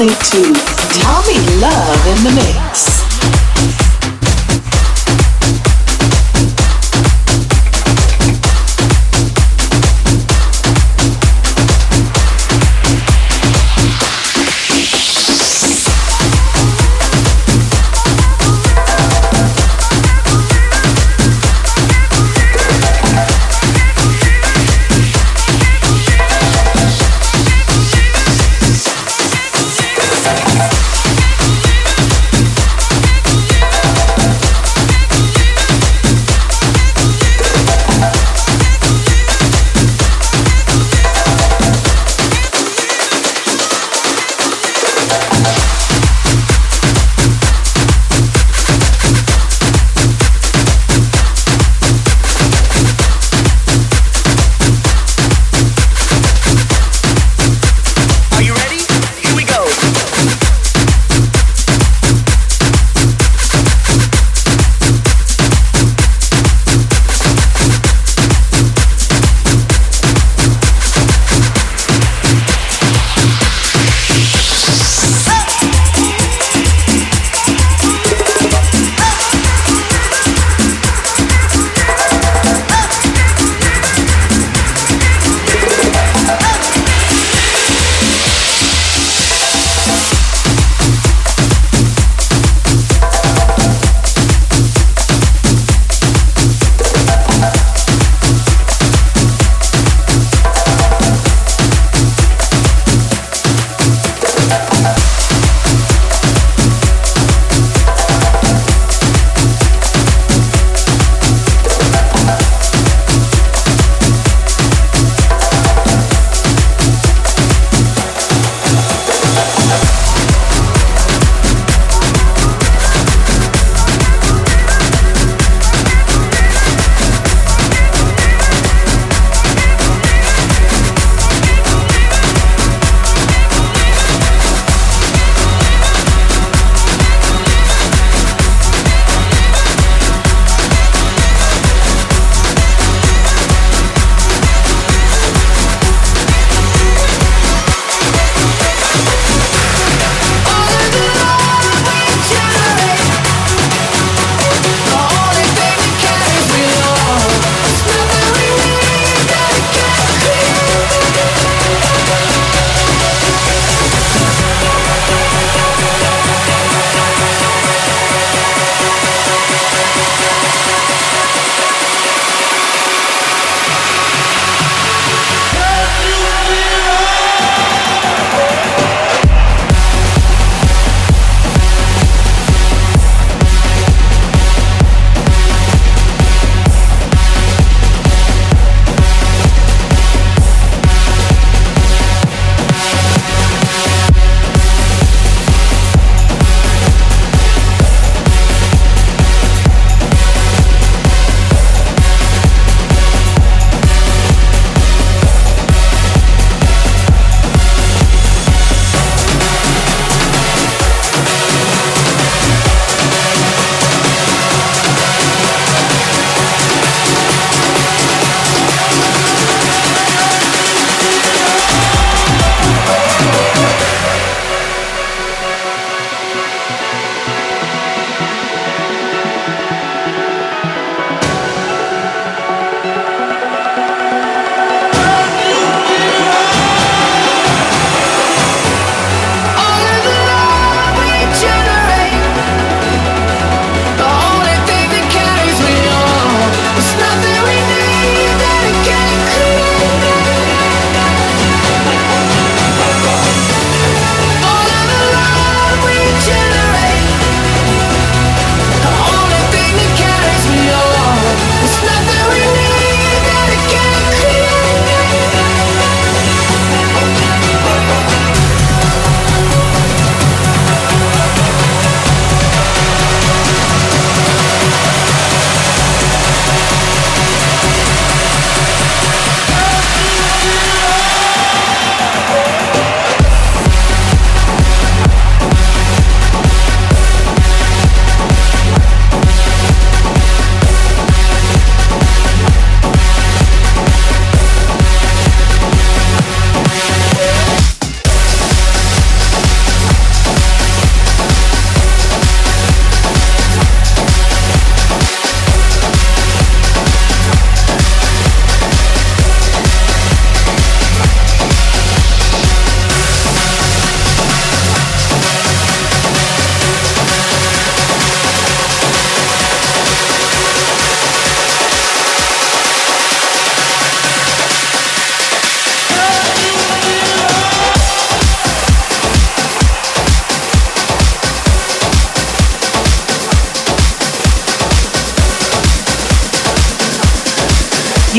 listening to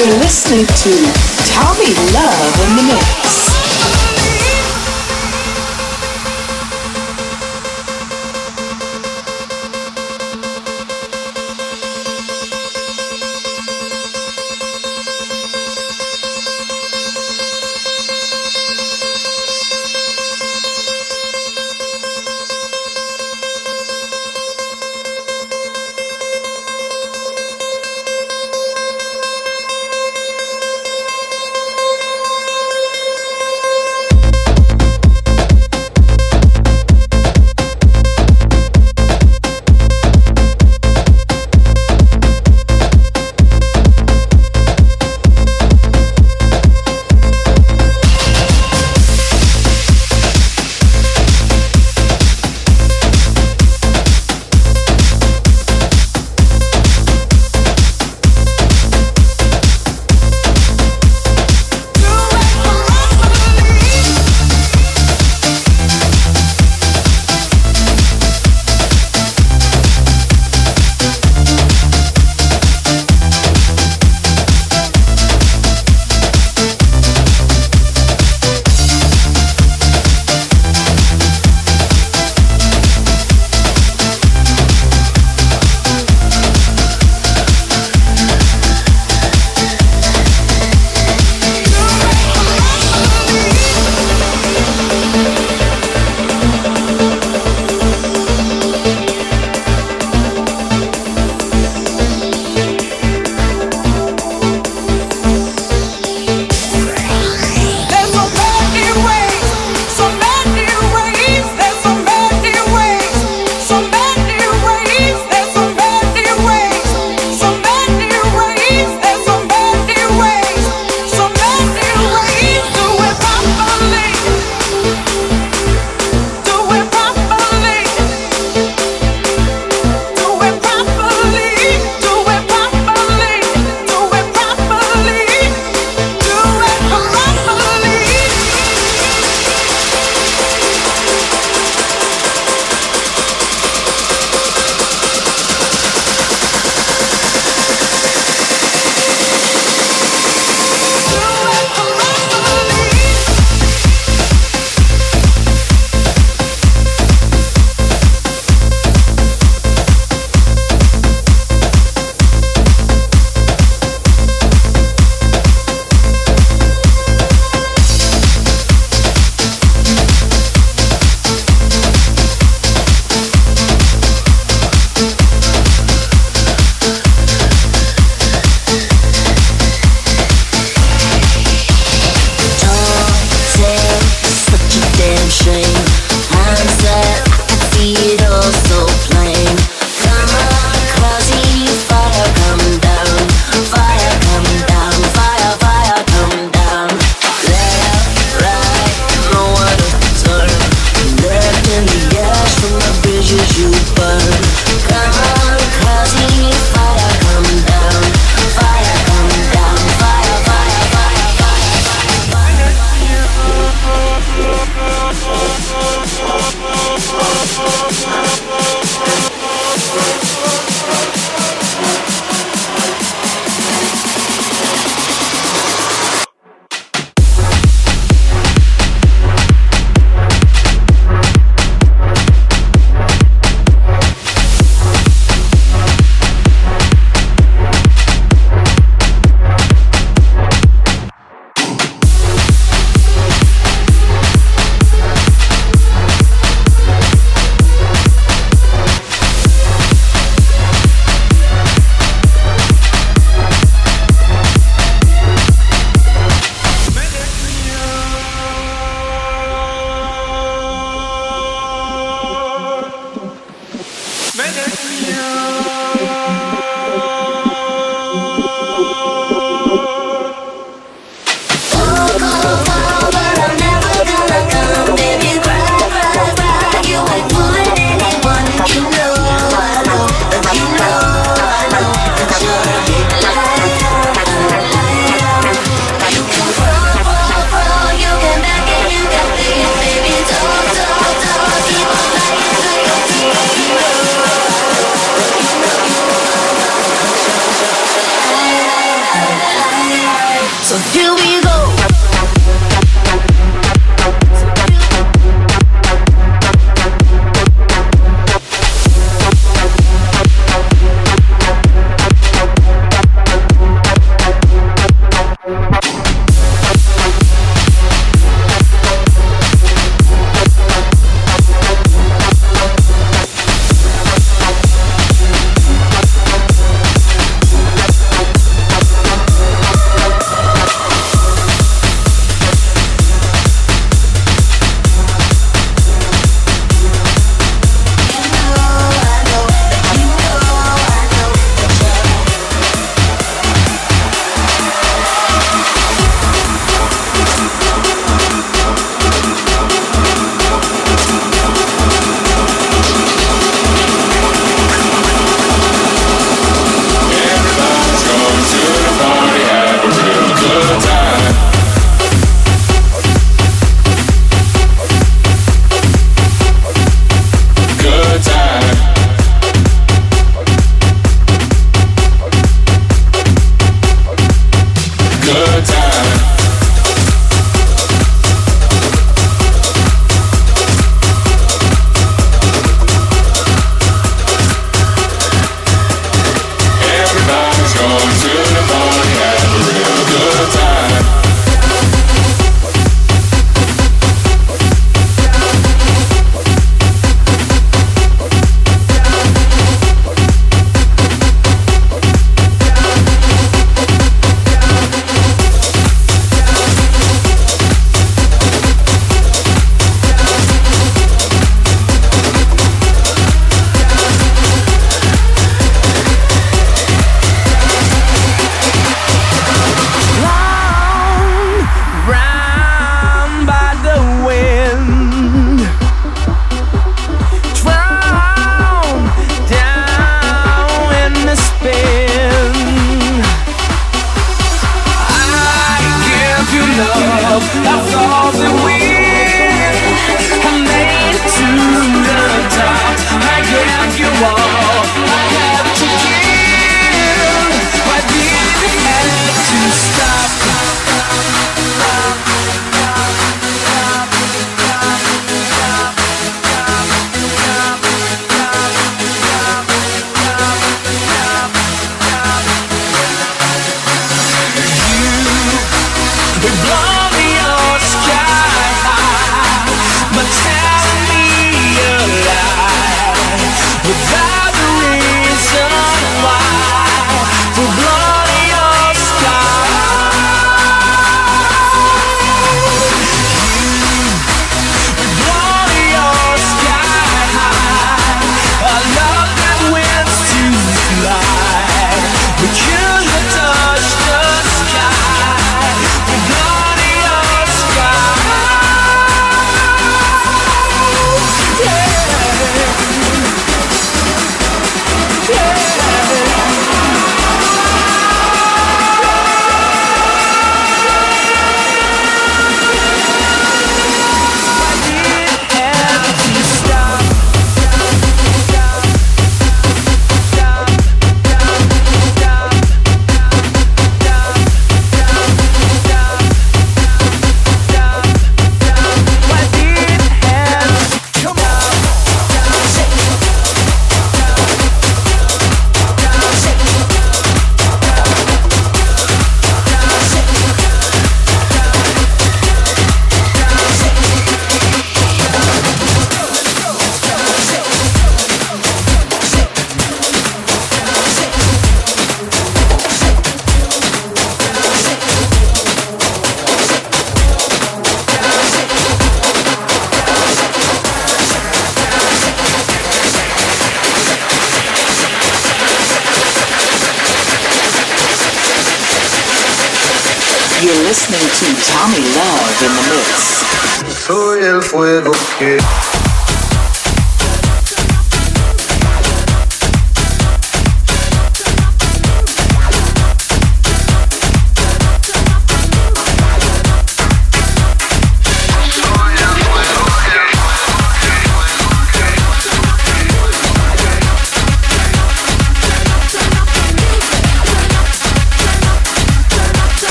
You're listening to Tommy Love in the Mix.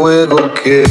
Fuego que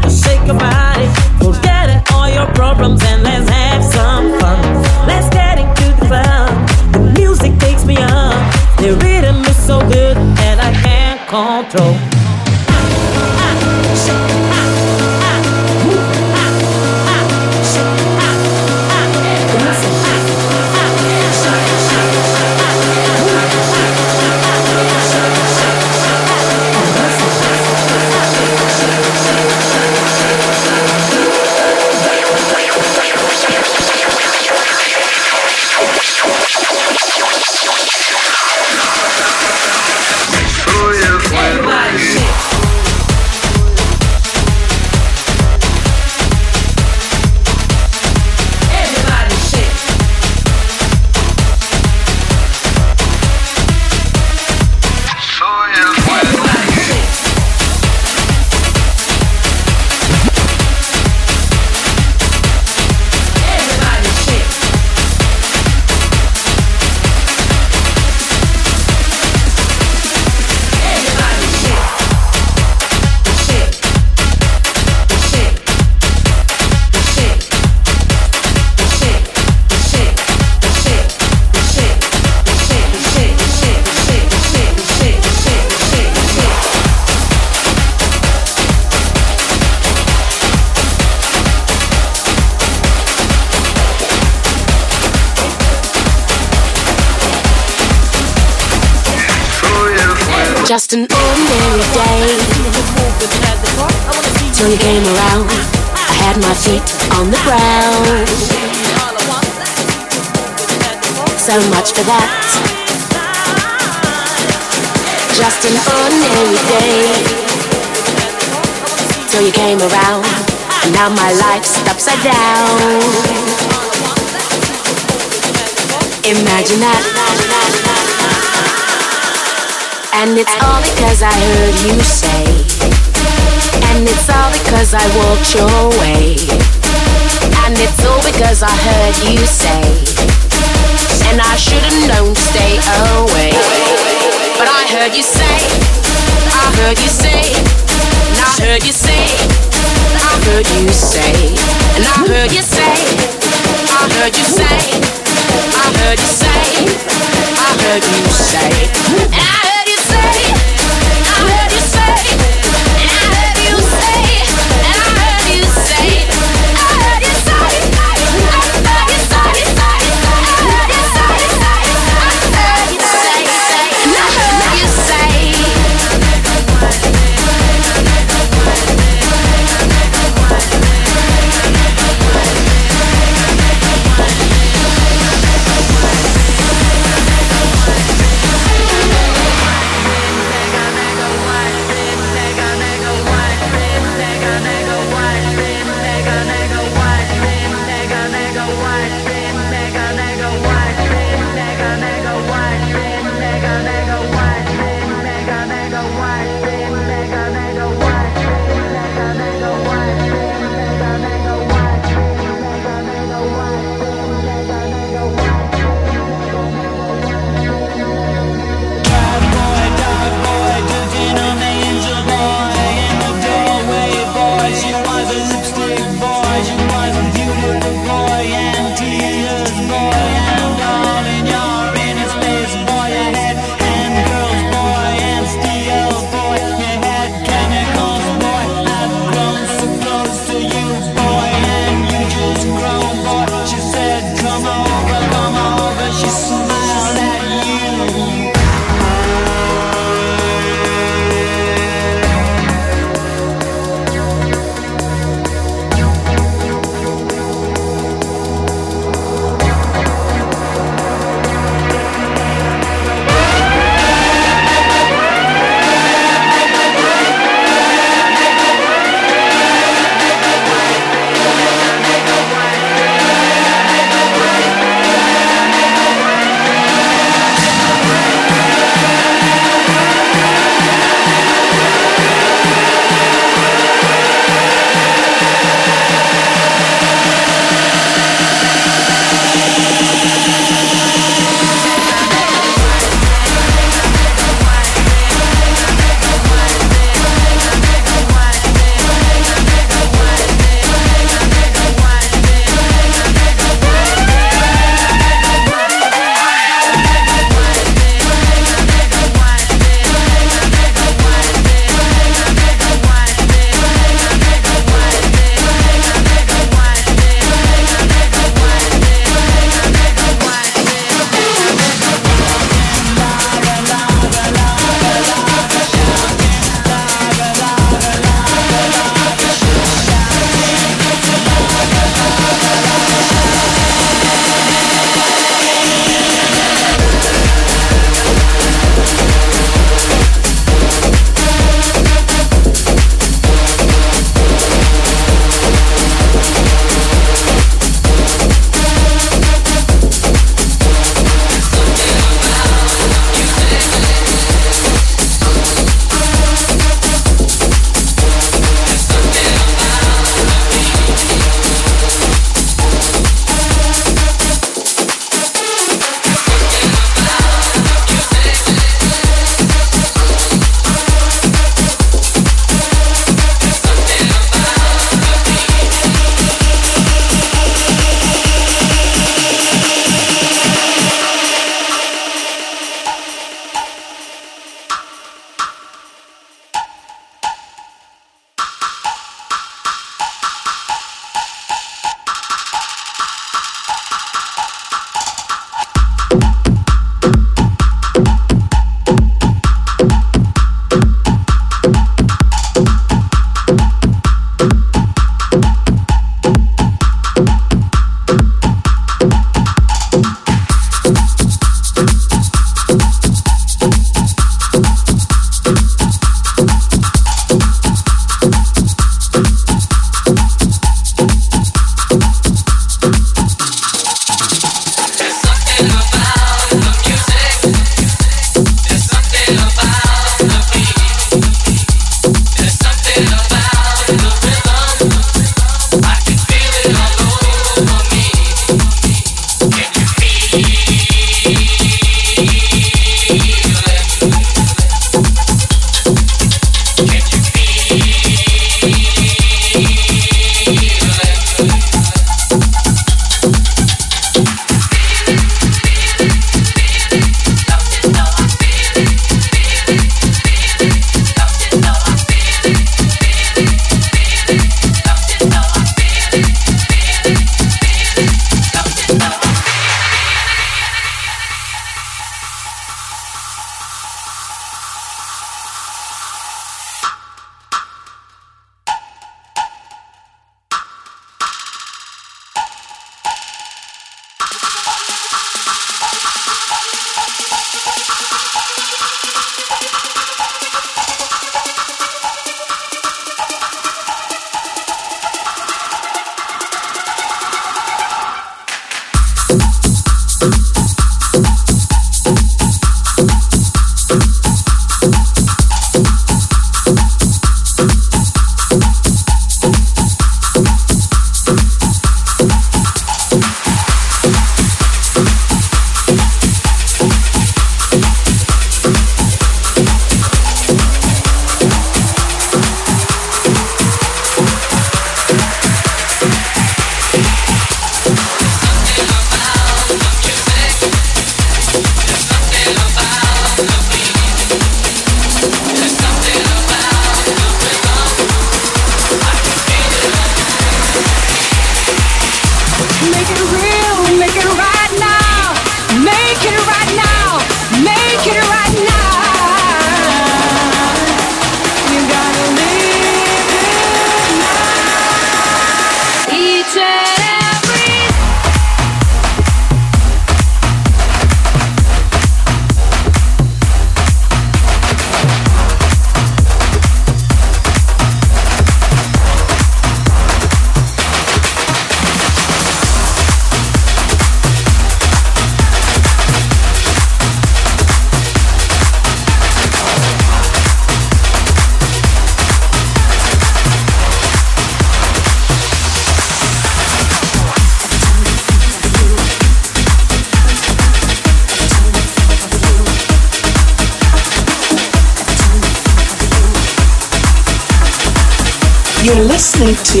You're listening to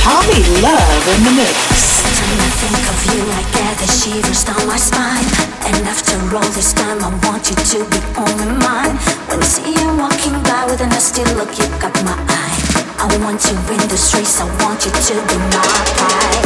Tommy Love in the Mix. When I think of you, I get the shivers down my spine. And after all this time, I want you to be only mine. When I see you walking by with an nasty look, you got my eye. I want you in the streets, I want you to be my pride.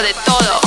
De todo.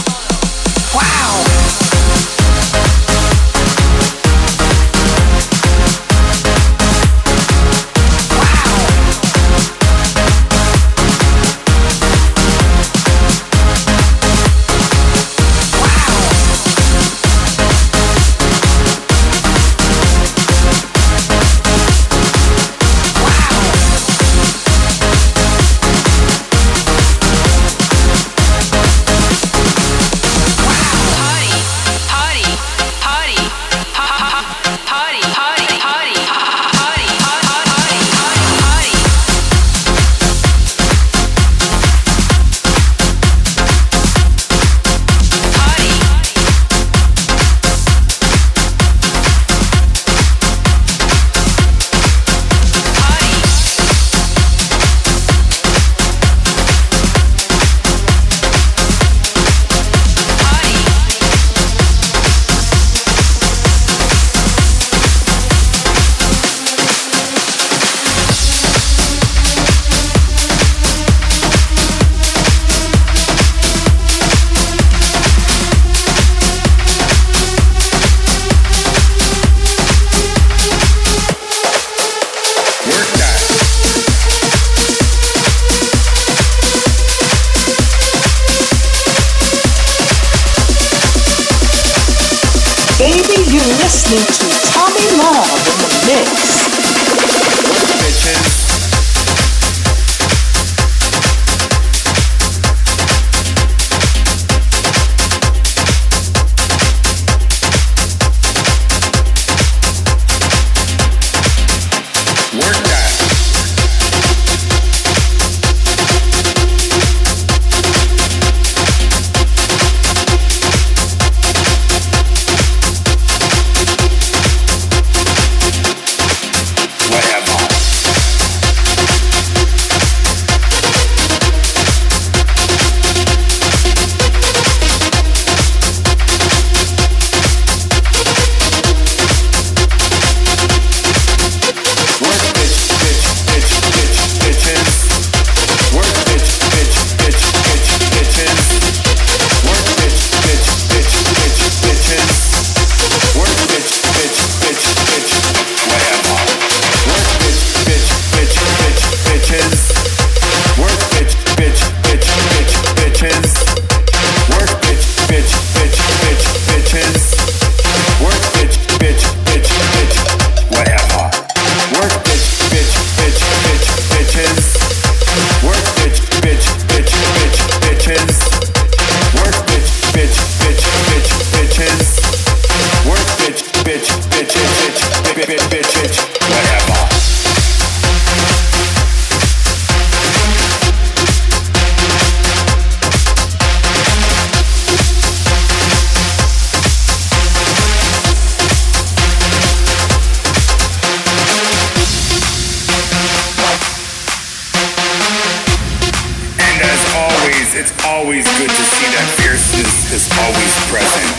Always good to see that fierceness is always present.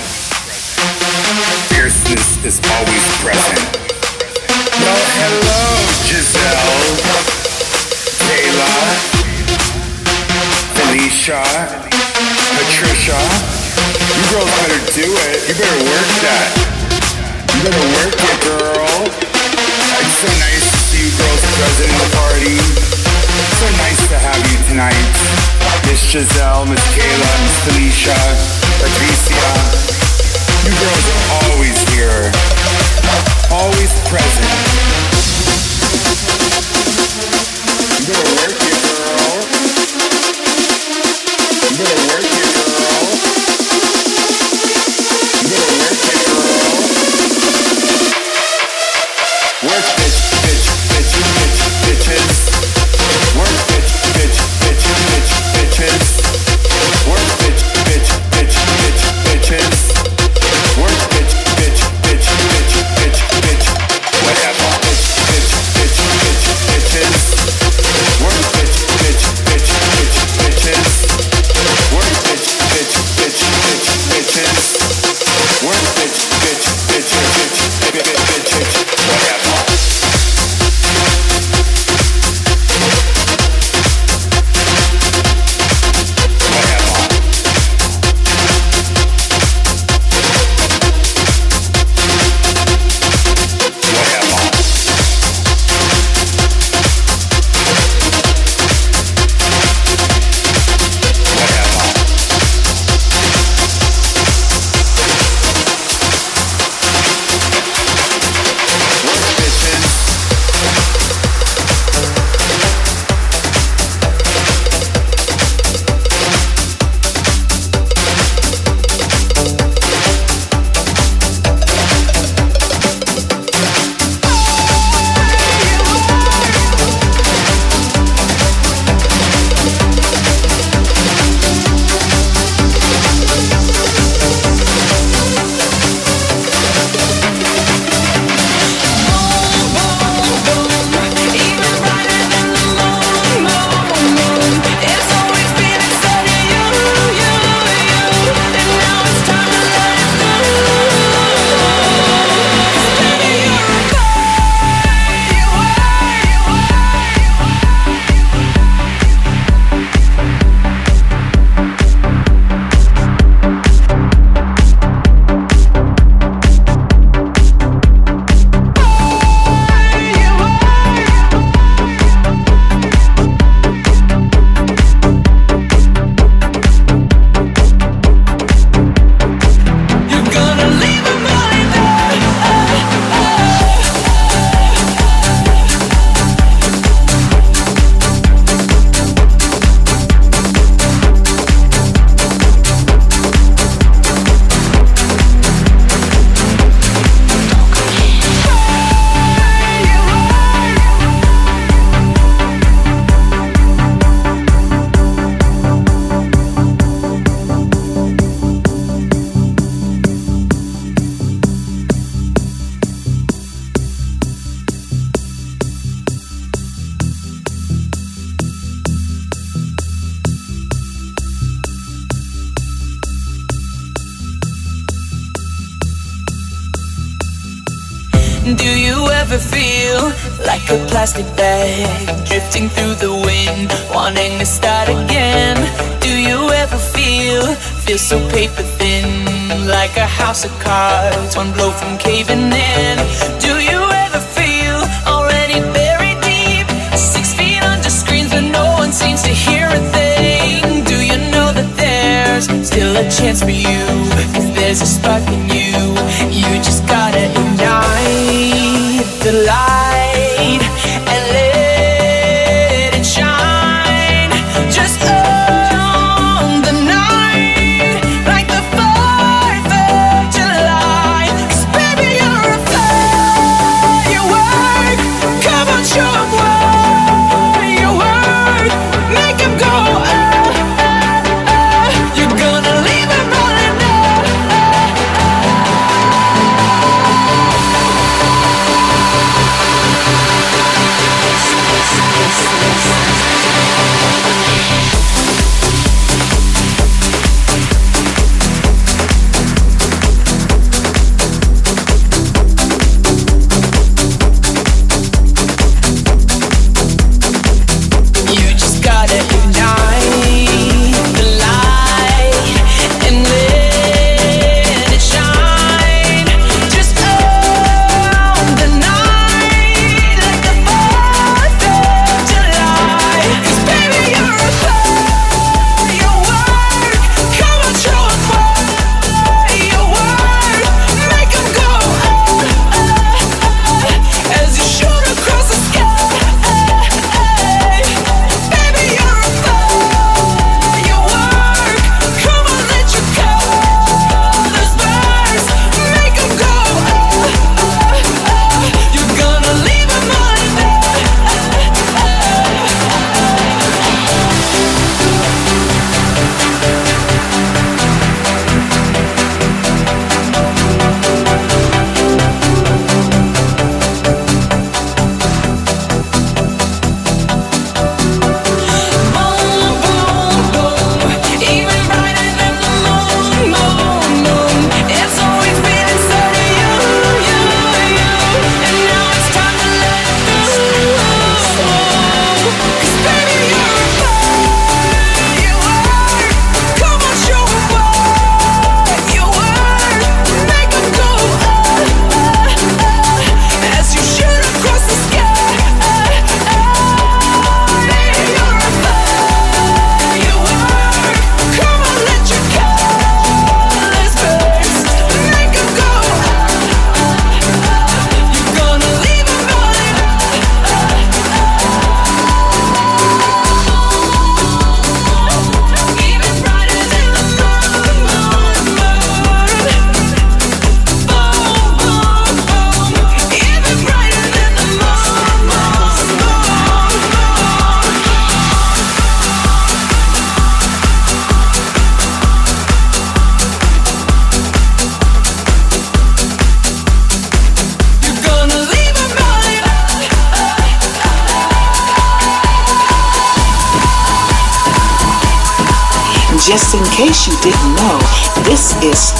Fierceness is always present. Well, hello, Giselle, Kayla, Felicia, Patricia. You girls better do it. You better work that. You better work it, girl. It's so nice to see you girls present in the party. So nice to have you tonight. Miss Giselle, Miss Kayla, Miss Felicia, Patricia. You girls are always here. Always present. You better work like a plastic bag drifting through the wind, wanting to start again? Do you ever feel feel so paper thin, like a house of cards, one blow from caving in? Do you ever feel already buried deep, six feet under screens, but no one seems to hear a thing? Do you know that there's still a chance for you? Cause there's a spark in you. You just gotta ignite the light Vegas.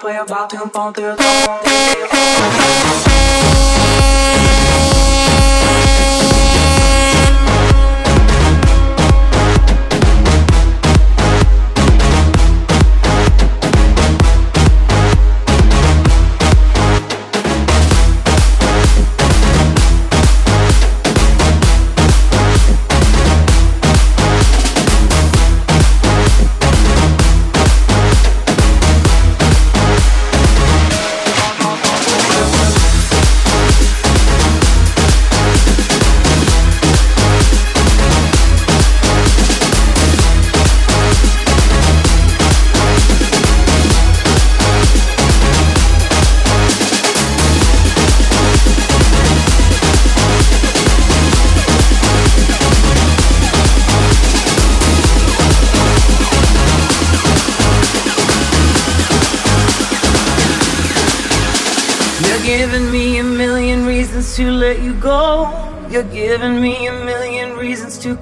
apanha, bate um pão, teu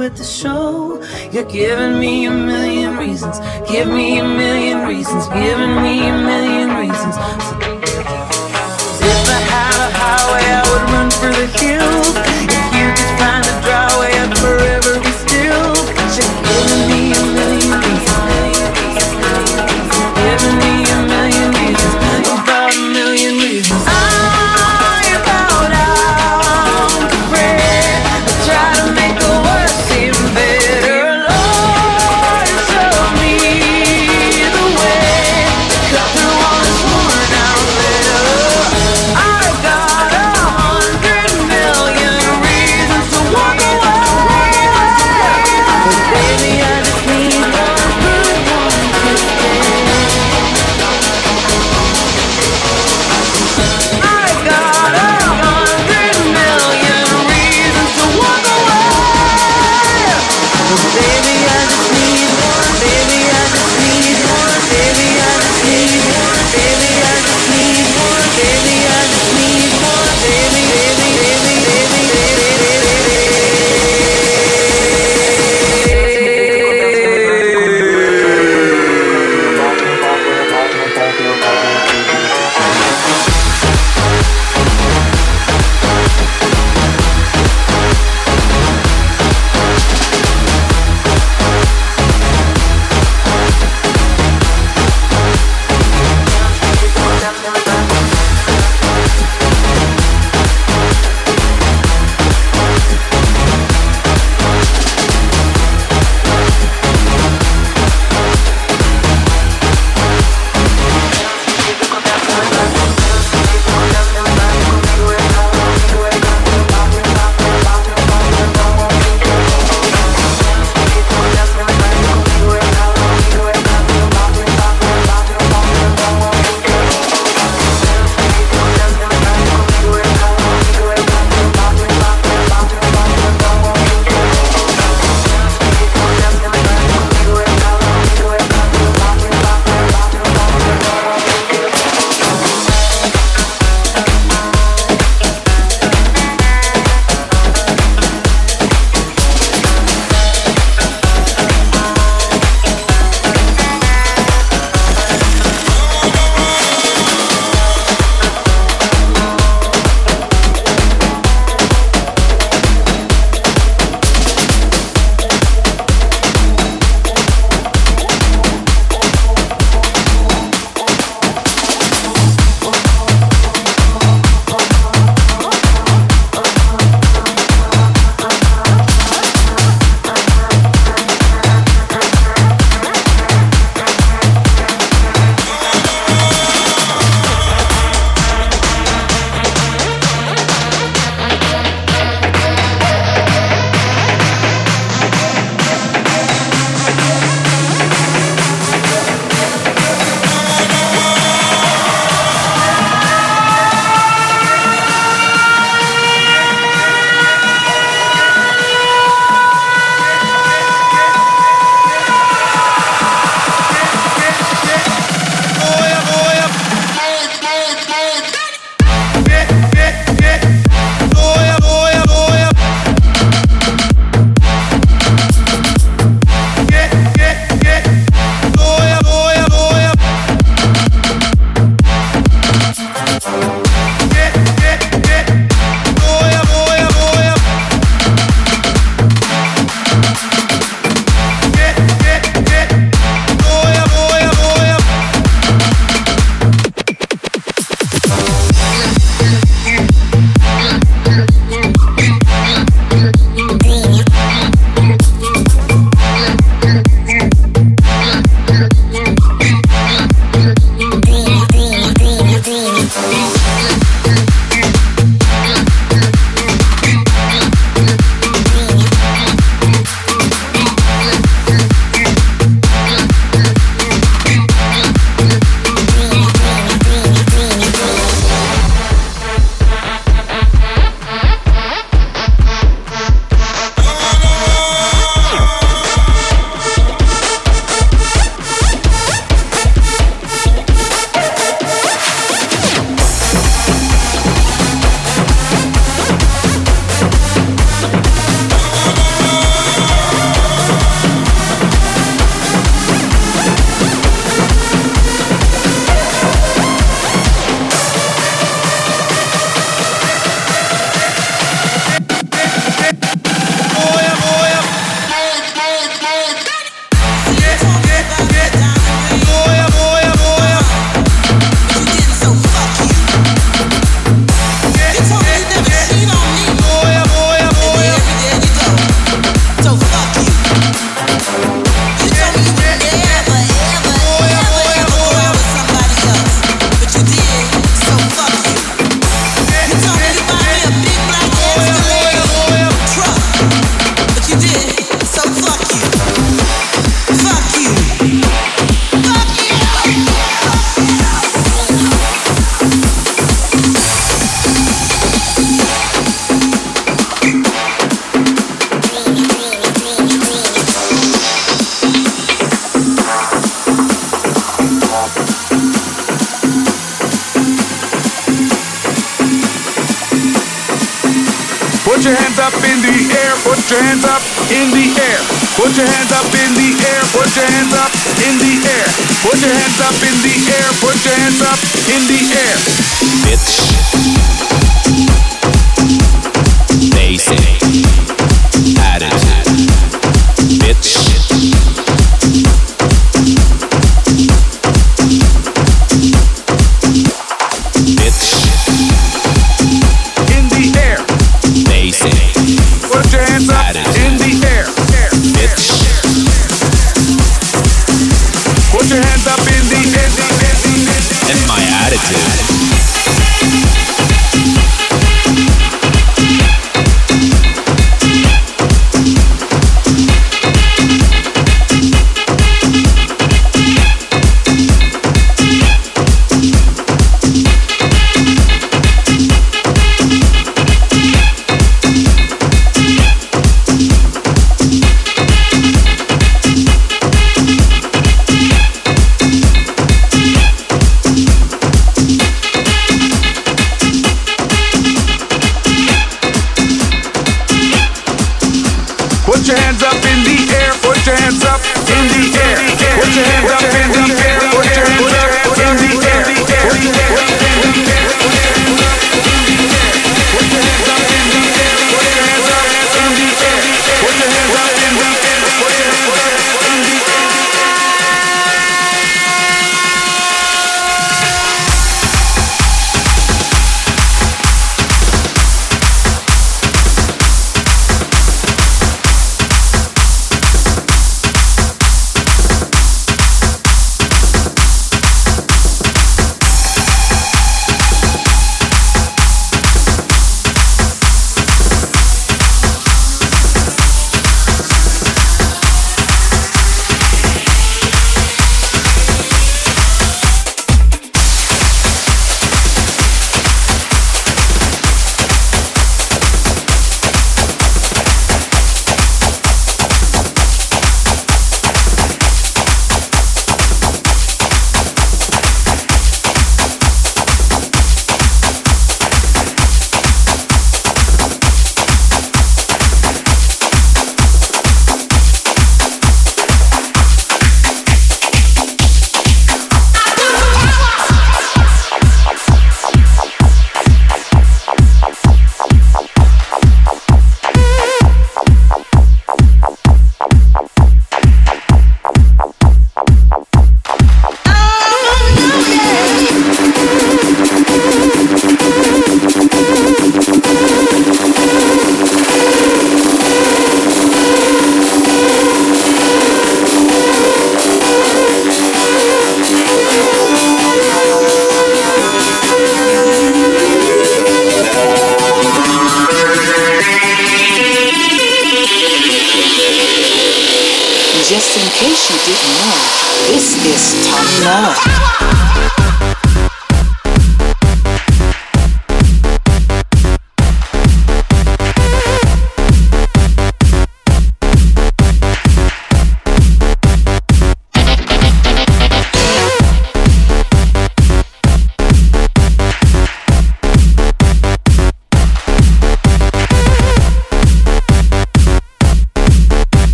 quit the show. You're giving me a million reasons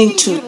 listening to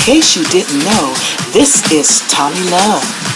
in case you didn't know, this is Tommy Love.